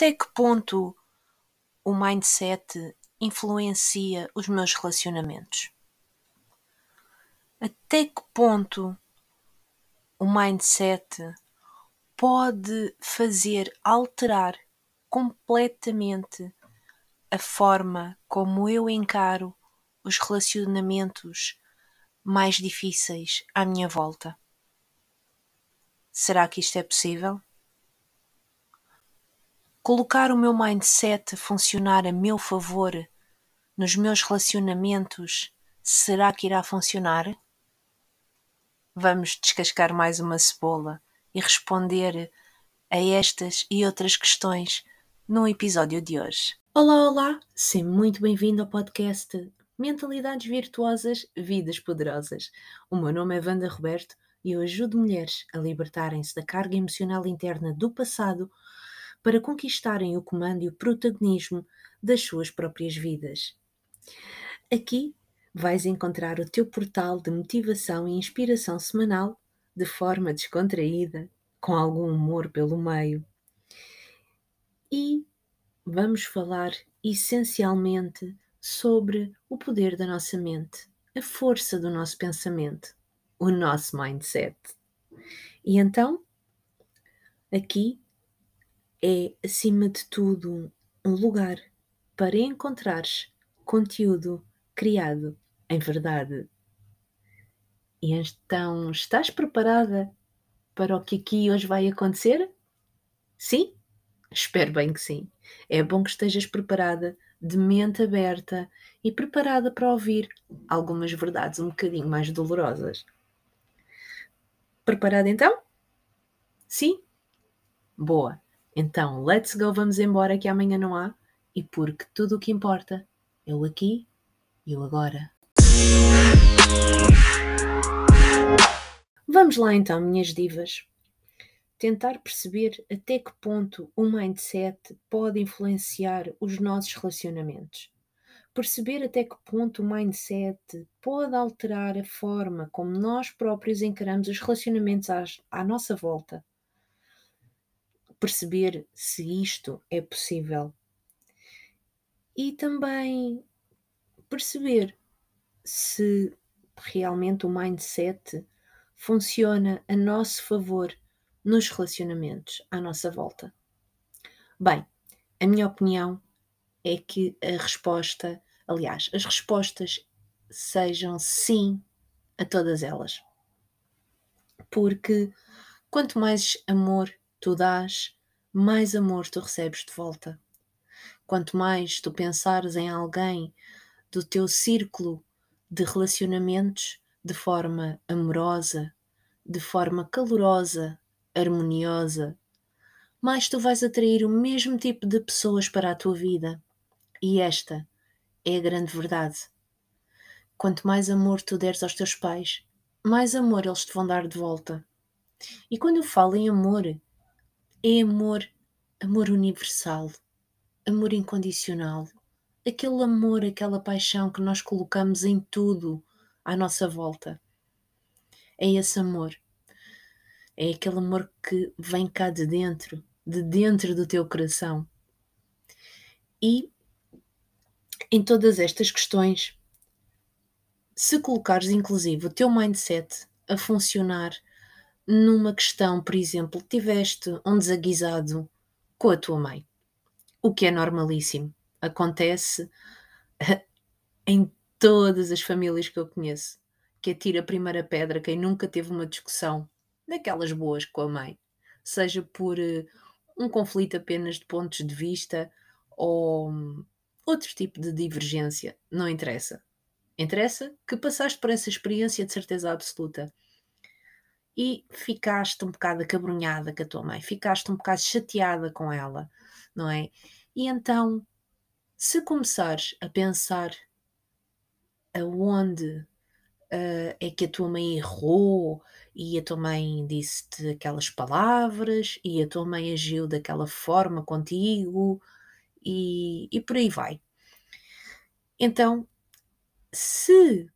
até que ponto o mindset influencia os meus relacionamentos? Até que ponto o mindset pode fazer alterar completamente a forma como eu encaro os relacionamentos mais difíceis à minha volta. Será que isto é possível? Colocar o meu mindset a funcionar a meu favor nos meus relacionamentos, será que irá funcionar? Vamos descascar mais uma cebola e responder a estas e outras questões no episódio de hoje. Olá, olá! Seja muito bem-vindo ao podcast Mentalidades Virtuosas, Vidas Poderosas. O meu nome é Wanda Roberto e eu ajudo mulheres a libertarem-se da carga emocional interna do passado para conquistarem o comando e o protagonismo das suas próprias vidas. Aqui vais encontrar o teu portal de motivação e inspiração semanal de forma descontraída, com algum humor pelo meio. E vamos falar essencialmente sobre o poder da nossa mente, a força do nosso pensamento, o nosso mindset. E então, aqui é, acima de tudo, um lugar para encontrares conteúdo criado em verdade. E então, estás preparada para o que aqui hoje vai acontecer? Sim? Espero bem que sim. É bom que estejas preparada de mente aberta e preparada para ouvir algumas verdades um bocadinho mais dolorosas. Preparada então? Sim? Boa. Então, let's go, vamos embora que amanhã não há e porque tudo o que importa o aqui e o agora. Vamos lá então, minhas divas tentar perceber até que ponto o mindset pode influenciar os nossos relacionamentos. Perceber até que ponto o mindset pode alterar a forma como nós próprios encaramos os relacionamentos à nossa volta. Perceber se isto é possível. E também perceber se realmente o mindset funciona a nosso favor nos relacionamentos à nossa volta? Bem, a minha opinião é que a resposta, aliás, as respostas sejam sim a todas elas. Porque quanto mais amor tu dás, mais amor tu recebes de volta. Quanto mais tu pensares em alguém do teu círculo de relacionamentos de forma amorosa, de forma calorosa, harmoniosa, mais tu vais atrair o mesmo tipo de pessoas para a tua vida. E esta é a grande verdade. Quanto mais amor tu deres aos teus pais, mais amor eles te vão dar de volta. E quando eu falo em amor, é amor, amor universal, amor incondicional, aquele amor, aquela paixão que nós colocamos em tudo à nossa volta. É esse amor é aquele amor que vem cá de dentro, de dentro do teu coração. E em todas estas questões, se colocares inclusive o teu mindset a funcionar numa questão, por exemplo, tiveste um desaguisado com a tua mãe, o que é normalíssimo, acontece em todas as famílias que eu conheço, que atira a primeira pedra quem nunca teve uma discussão daquelas boas com a mãe, seja por uh, um conflito apenas de pontos de vista ou um, outro tipo de divergência, não interessa. Interessa que passaste por essa experiência de certeza absoluta e ficaste um bocado acabrunhada com a tua mãe, ficaste um bocado chateada com ela, não é? E então, se começares a pensar aonde uh, é que a tua mãe errou e a tua mãe disse-te aquelas palavras e a tua mãe agiu daquela forma contigo e, e por aí vai. Então, se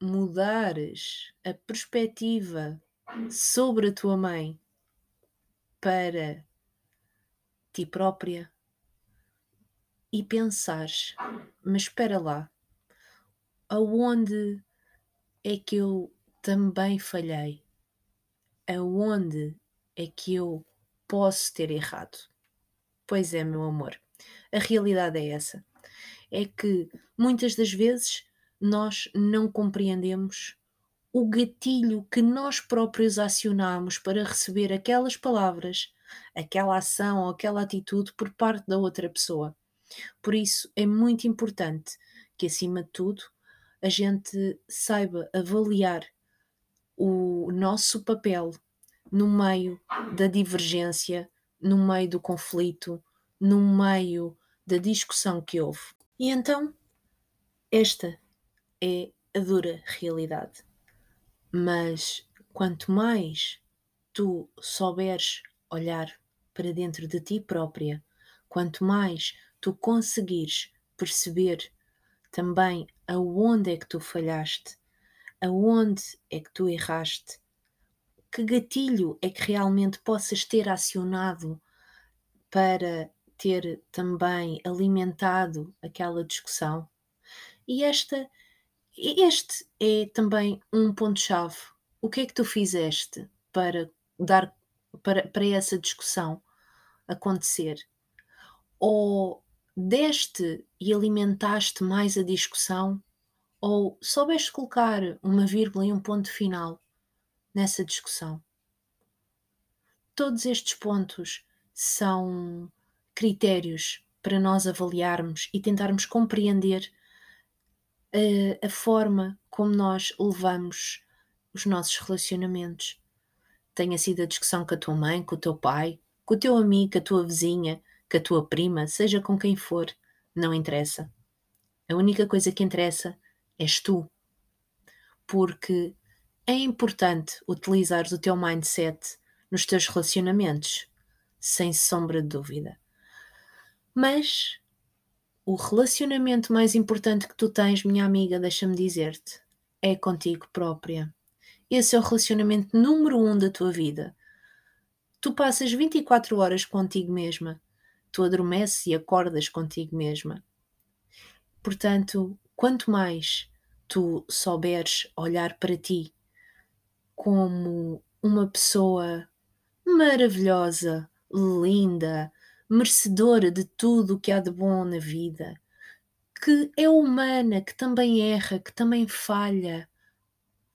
mudares a perspectiva sobre a tua mãe para ti própria e pensares, mas espera lá, aonde é que eu também falhei? Aonde é que eu posso ter errado? Pois é, meu amor, a realidade é essa. É que muitas das vezes nós não compreendemos o gatilho que nós próprios acionamos para receber aquelas palavras, aquela ação ou aquela atitude por parte da outra pessoa. Por isso é muito importante que, acima de tudo, a gente saiba avaliar o nosso papel no meio da divergência, no meio do conflito, no meio da discussão que houve. E então, esta é a dura realidade. Mas quanto mais tu souberes olhar para dentro de ti própria, quanto mais tu conseguires perceber também aonde é que tu falhaste, aonde é que tu erraste, que gatilho é que realmente possas ter acionado para ter também alimentado aquela discussão. E esta este é também um ponto-chave. O que é que tu fizeste para dar para, para essa discussão acontecer? Ou deste e alimentaste mais a discussão? Ou soubeste colocar uma vírgula e um ponto final nessa discussão? Todos estes pontos são critérios para nós avaliarmos e tentarmos compreender a, a forma como nós levamos os nossos relacionamentos. Tenha sido a discussão com a tua mãe, com o teu pai, com o teu amigo, com a tua vizinha, com a tua prima, seja com quem for, não interessa. A única coisa que interessa és tu. Porque é importante utilizares o teu mindset nos teus relacionamentos, sem sombra de dúvida. Mas o relacionamento mais importante que tu tens, minha amiga, deixa-me dizer-te, é contigo própria. Esse é o relacionamento número um da tua vida. Tu passas 24 horas contigo mesma. Tu adormeces e acordas contigo mesma. Portanto, quanto mais tu souberes olhar para ti como uma pessoa maravilhosa, linda, merecedora de tudo o que há de bom na vida, que é humana, que também erra, que também falha.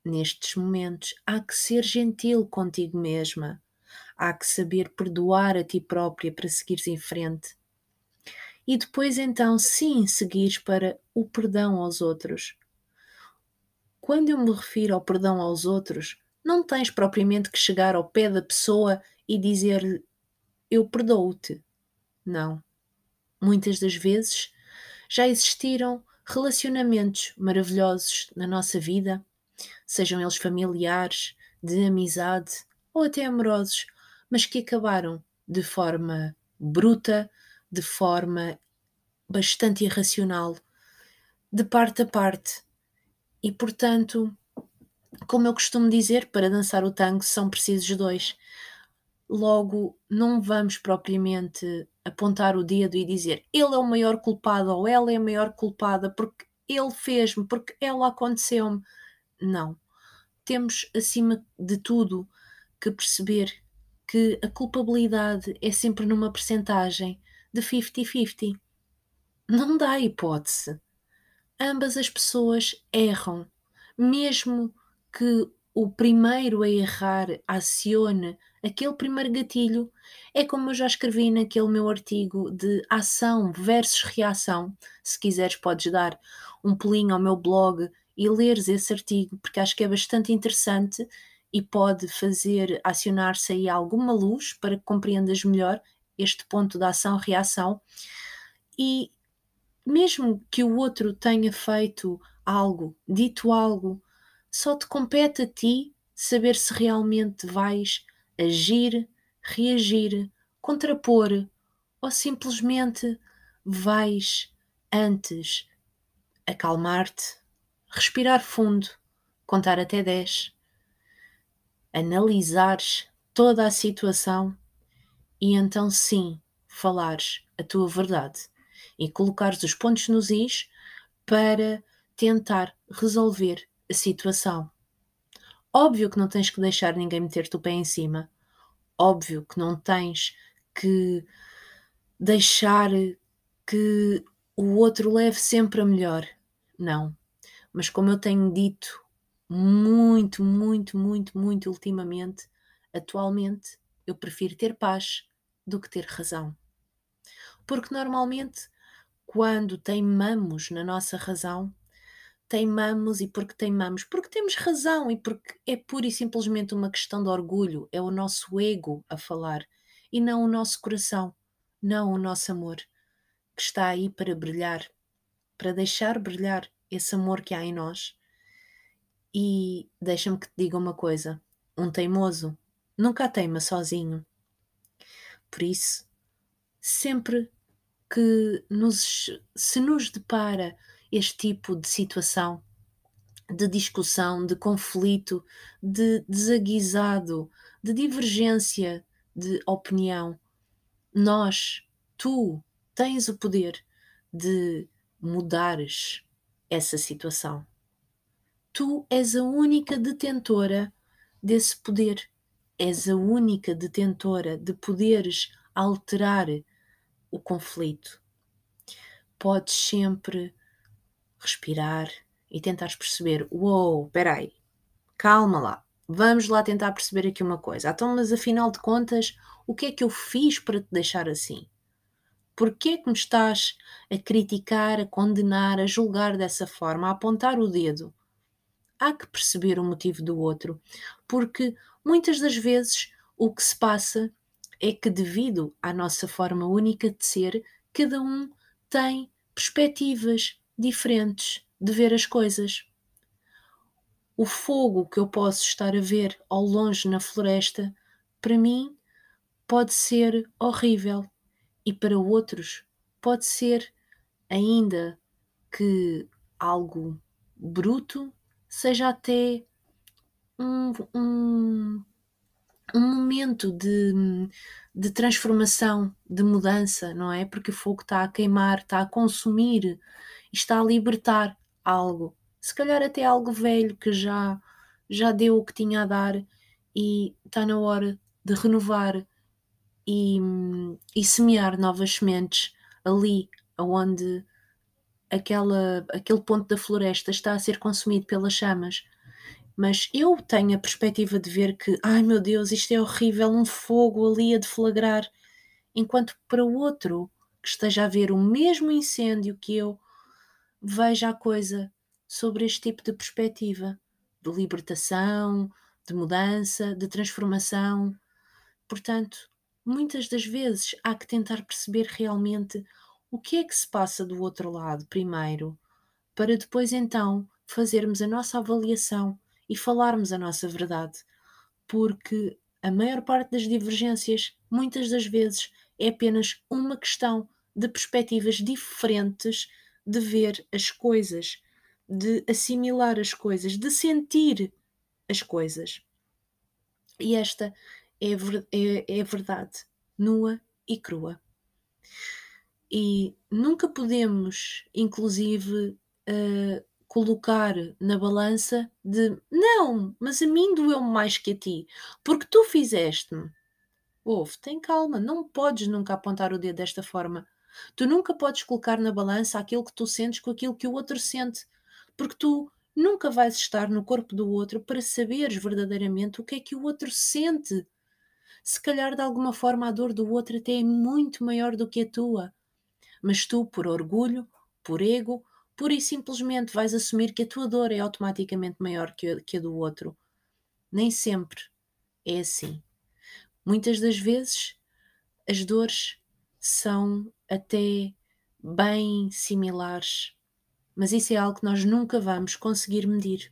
Nestes momentos, há que ser gentil contigo mesma, há que saber perdoar a ti própria para seguires em frente. E depois, então, sim, seguires para o perdão aos outros. Quando eu me refiro ao perdão aos outros, não tens propriamente que chegar ao pé da pessoa e dizer-lhe: Eu perdoo-te. Não. Muitas das vezes já existiram relacionamentos maravilhosos na nossa vida, sejam eles familiares, de amizade ou até amorosos, mas que acabaram de forma bruta, de forma bastante irracional, de parte a parte. E portanto, como eu costumo dizer, para dançar o tango são precisos dois. Logo, não vamos propriamente apontar o dedo e dizer ele é o maior culpado ou ela é a maior culpada porque ele fez-me, porque ela aconteceu-me. Não. Temos, acima de tudo, que perceber que a culpabilidade é sempre numa percentagem de 50-50. Não dá hipótese. Ambas as pessoas erram, mesmo que o primeiro a errar acione aquele primeiro gatilho, é como eu já escrevi naquele meu artigo de ação versus reação. Se quiseres, podes dar um pulinho ao meu blog e leres esse artigo, porque acho que é bastante interessante e pode fazer acionar-se aí alguma luz para que compreendas melhor este ponto da ação-reação. E mesmo que o outro tenha feito algo, dito algo só te compete a ti saber se realmente vais agir, reagir, contrapor ou simplesmente vais antes acalmar-te, respirar fundo, contar até 10, analisares toda a situação e então sim falares a tua verdade e colocares os pontos nos is para tentar resolver a situação. Óbvio que não tens que deixar ninguém meter-te o pé em cima. Óbvio que não tens que deixar que o outro leve sempre a melhor. Não. Mas como eu tenho dito muito, muito, muito, muito ultimamente, atualmente, eu prefiro ter paz do que ter razão. Porque normalmente, quando teimamos na nossa razão, teimamos e porque teimamos? Porque temos razão e porque é pura e simplesmente uma questão de orgulho, é o nosso ego a falar e não o nosso coração, não o nosso amor, que está aí para brilhar, para deixar brilhar esse amor que há em nós. E deixa-me que te diga uma coisa: um teimoso nunca teima sozinho. Por isso, sempre que nos, se nos depara este tipo de situação, de discussão, de conflito, de desaguisado, de divergência de opinião, nós, tu, tens o poder de mudares essa situação. Tu és a única detentora desse poder. És a única detentora de poderes alterar o conflito. Podes sempre respirar e tentares perceber: uou, peraí, calma lá, vamos lá tentar perceber aqui uma coisa. Então, mas afinal de contas, o que é que eu fiz para te deixar assim? Porquê que me estás a criticar, a condenar, a julgar dessa forma, a apontar o dedo? Há que perceber o motivo do outro, porque muitas das vezes o que se passa é que, devido à nossa forma única de ser, cada um tem perspectivas diferentes de ver as coisas. O fogo que eu posso estar a ver ao longe na floresta, para mim, pode ser horrível e para outros pode ser ainda que algo bruto seja até um, um, um momento de, de transformação, de mudança, não é? Porque o fogo está a queimar, está a consumir está a libertar algo. Se calhar até algo velho que já, já deu o que tinha a dar e está na hora de renovar e, e semear novas sementes ali onde aquela, aquele ponto da floresta está a ser consumido pelas chamas mas eu tenho a perspectiva de ver que, ai meu Deus, isto é horrível, um fogo ali a deflagrar, enquanto para o outro que esteja a ver o mesmo incêndio que eu, veja a coisa sobre este tipo de perspectiva de libertação, de mudança, de transformação. Portanto, muitas das vezes há que tentar perceber realmente o que é que se passa do outro lado primeiro, para depois então fazermos a nossa avaliação e falarmos a nossa verdade, porque a maior parte das divergências, muitas das vezes, é apenas uma questão de perspectivas diferentes de ver as coisas, de assimilar as coisas, de sentir as coisas. E esta é, é, é verdade, nua e crua. E nunca podemos, inclusive, uh, colocar na balança de não, mas a mim doeu-me mais que a ti, porque tu fizeste-me. Ouve, tem calma, não podes nunca apontar o dedo desta forma. Tu nunca podes colocar na balança aquilo que tu sentes com aquilo que o outro sente, porque tu nunca vais estar no corpo do outro para saberes verdadeiramente o que é que o outro sente. Se calhar de alguma forma a dor do outro até é muito maior do que a tua, mas tu, por orgulho, por ego, pura e simplesmente vais assumir que a tua dor é automaticamente maior que a, que a do outro. Nem sempre é assim. Muitas das vezes as dores são até bem similares, mas isso é algo que nós nunca vamos conseguir medir.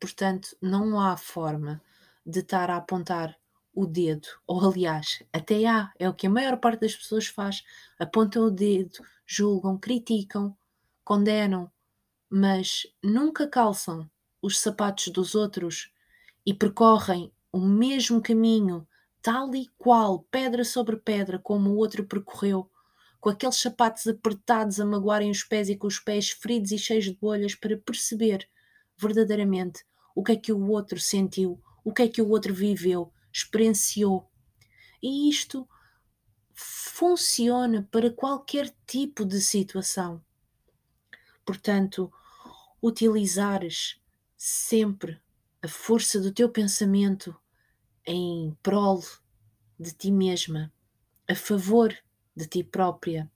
Portanto, não há forma de estar a apontar o dedo, ou aliás, até há, é o que a maior parte das pessoas faz, apontam o dedo, julgam, criticam, condenam, mas nunca calçam os sapatos dos outros e percorrem o mesmo caminho tal e qual, pedra sobre pedra, como o outro percorreu, com aqueles sapatos apertados a magoarem os pés e com os pés feridos e cheios de bolhas, para perceber verdadeiramente o que é que o outro sentiu, o que é que o outro viveu, experienciou. E isto funciona para qualquer tipo de situação. Portanto, utilizares sempre a força do teu pensamento em prol de ti mesma, a favor de ti própria,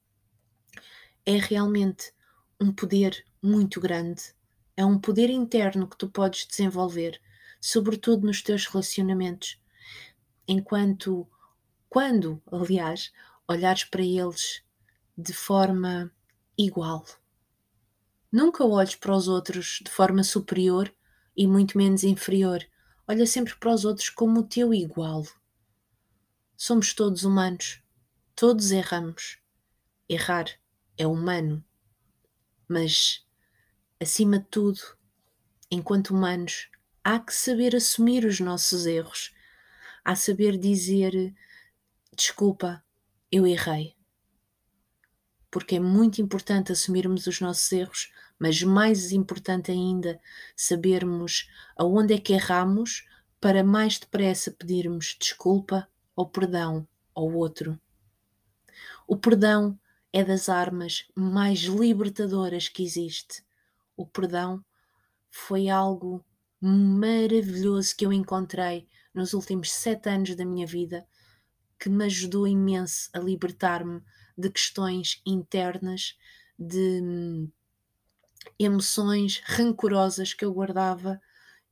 é realmente um poder muito grande. É um poder interno que tu podes desenvolver, sobretudo nos teus relacionamentos. Enquanto, quando, aliás, olhares para eles de forma igual. Nunca olhes para os outros de forma superior e muito menos inferior. Olha sempre para os outros como o teu igual. Somos todos humanos, todos erramos. Errar é humano, mas, acima de tudo, enquanto humanos, há que saber assumir os nossos erros, há saber dizer desculpa, eu errei. Porque é muito importante assumirmos os nossos erros, mas mais importante ainda, sabermos aonde é que erramos para mais depressa pedirmos desculpa ou perdão ao outro. O perdão é das armas mais libertadoras que existe. O perdão foi algo maravilhoso que eu encontrei nos últimos sete anos da minha vida, que me ajudou imenso a libertar-me de questões internas, de emoções rancorosas que eu guardava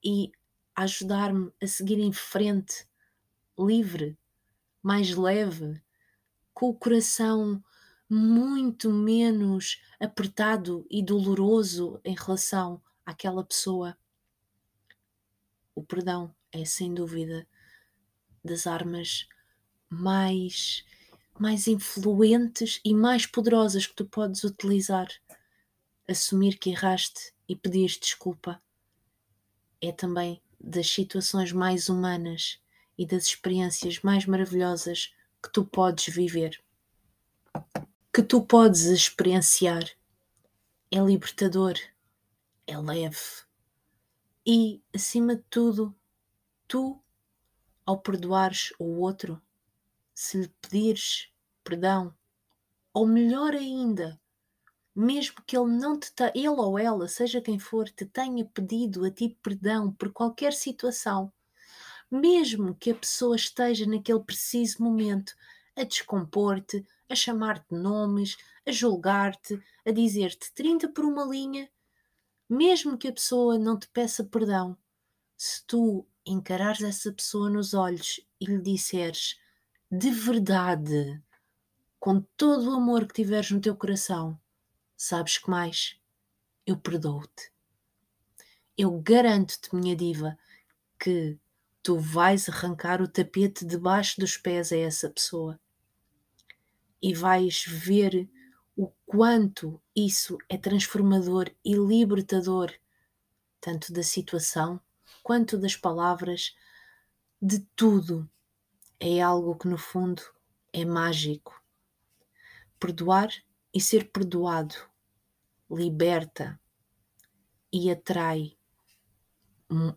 e ajudar-me a seguir em frente, livre, mais leve, com o coração muito menos apertado e doloroso em relação àquela pessoa. O perdão é sem dúvida das armas mais mais influentes e mais poderosas que tu podes utilizar assumir que erraste e pedir desculpa. É também das situações mais humanas e das experiências mais maravilhosas que tu podes viver, que tu podes experienciar. É libertador, é leve e, acima de tudo, tu, ao perdoares o outro, se lhe pedires perdão, ou melhor ainda, mesmo que ele não te ele ou ela, seja quem for, te tenha pedido a ti perdão por qualquer situação, mesmo que a pessoa esteja naquele preciso momento a descompor-te, a chamar-te nomes, a julgar-te, a dizer-te 30 por uma linha, mesmo que a pessoa não te peça perdão, se tu encarares essa pessoa nos olhos e lhe disseres de verdade, com todo o amor que tiveres no teu coração, Sabes que mais? Eu perdoo-te. Eu garanto-te, minha diva, que tu vais arrancar o tapete debaixo dos pés a essa pessoa e vais ver o quanto isso é transformador e libertador, tanto da situação quanto das palavras, de tudo. É algo que, no fundo, é mágico. Perdoar e ser perdoado liberta e atrai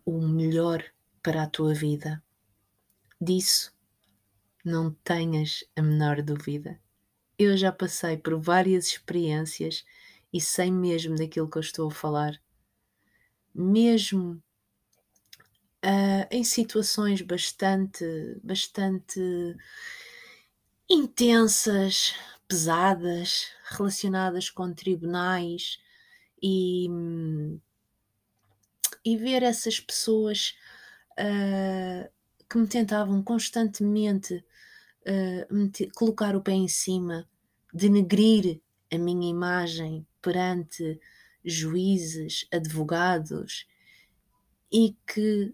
o melhor para a tua vida. Disso não tenhas a menor dúvida. Eu já passei por várias experiências e sei mesmo daquilo que eu estou a falar. Mesmo uh, em situações bastante, bastante intensas, pesadas relacionadas com tribunais e, e ver essas pessoas uh, que me tentavam constantemente uh, colocar o pé em cima, denegrir a minha imagem perante juízes, advogados e que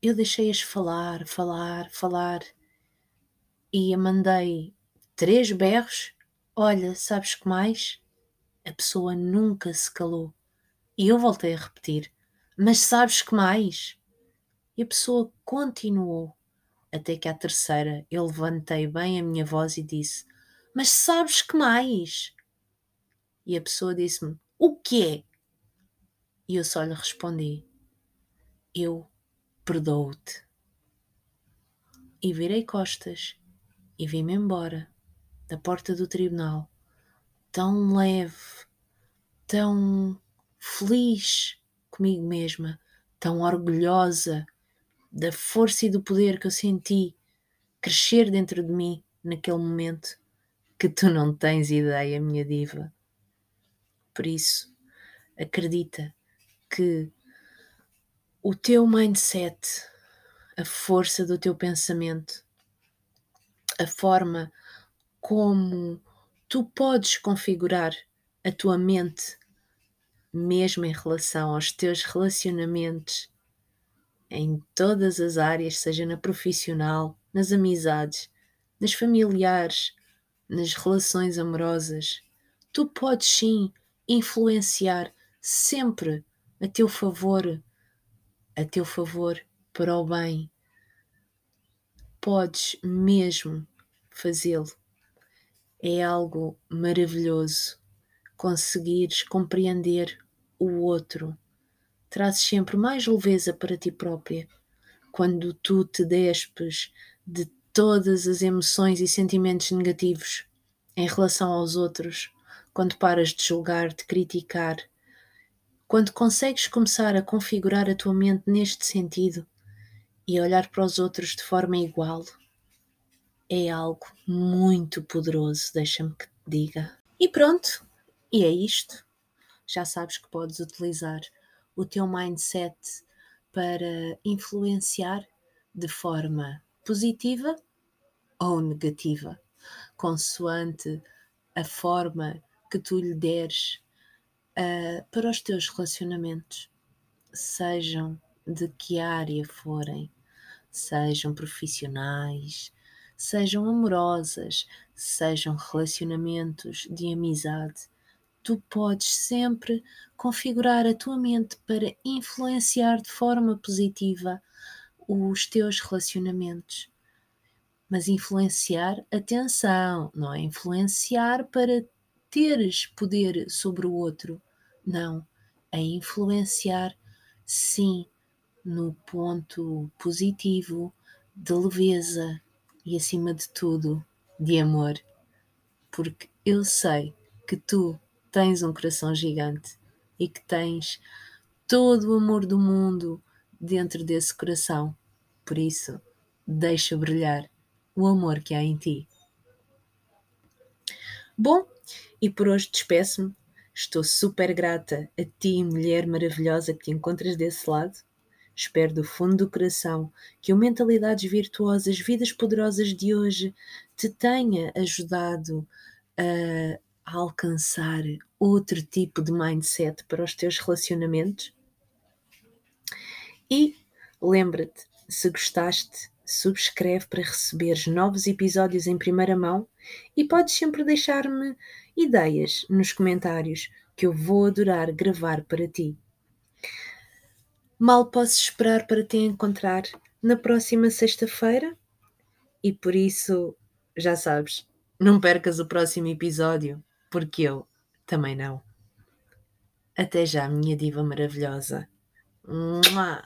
eu deixei-as falar, falar, falar e a mandei três berros Olha, sabes que mais? A pessoa nunca se calou. E eu voltei a repetir: Mas sabes que mais? E a pessoa continuou Até que à terceira eu levantei bem a minha voz e disse: Mas sabes que mais? E a pessoa disse-me: O quê? E eu só lhe respondi: Eu perdoo-te. E virei costas e vim-me embora da porta do tribunal, tão leve, tão feliz comigo mesma, tão orgulhosa da força e do poder que eu senti crescer dentro de mim naquele momento que tu não tens ideia, minha diva. Por isso, acredita que o teu mindset, a força do teu pensamento, a forma como tu podes configurar a tua mente, mesmo em relação aos teus relacionamentos, em todas as áreas, seja na profissional, nas amizades, nas familiares, nas relações amorosas, tu podes sim influenciar sempre a teu favor, a teu favor para o bem. Podes mesmo fazê-lo. É algo maravilhoso conseguires compreender o outro. Trazes sempre mais leveza para ti própria quando tu te despes de todas as emoções e sentimentos negativos em relação aos outros, quando paras de julgar, de criticar, quando consegues começar a configurar a tua mente neste sentido e olhar para os outros de forma igual, é algo muito poderoso, deixa-me que te diga. E pronto, e é isto. Já sabes que podes utilizar o teu mindset para influenciar de forma positiva ou negativa, consoante a forma que tu lhe deres uh, para os teus relacionamentos, sejam de que área forem, sejam profissionais, sejam amorosas, sejam relacionamentos de amizade, tu podes sempre configurar a tua mente para influenciar de forma positiva os teus relacionamentos. Mas influenciar, atenção, não é influenciar para teres poder sobre o outro. Não, é influenciar, sim, no ponto positivo, de leveza, e, acima de tudo, de amor, porque eu sei que tu tens um coração gigante e que tens todo o amor do mundo dentro desse coração. Por isso, deixa brilhar o amor que há em ti. Bom, e por hoje despeço-me. Estou super grata a ti, mulher maravilhosa que te encontras desse lado. Espero do fundo do coração que o Mentalidades Virtuosas, Vidas Poderosas de hoje te tenha ajudado a, a alcançar outro tipo de mindset para os teus relacionamentos. E lembra-te, se gostaste, subscreve para receberes novos episódios em primeira mão e podes sempre deixar-me ideias nos comentários que eu vou adorar gravar para ti. Mal posso esperar para te encontrar na próxima sexta-feira e por isso, já sabes, não percas o próximo episódio, porque eu também não. Até já, minha diva maravilhosa. Mua!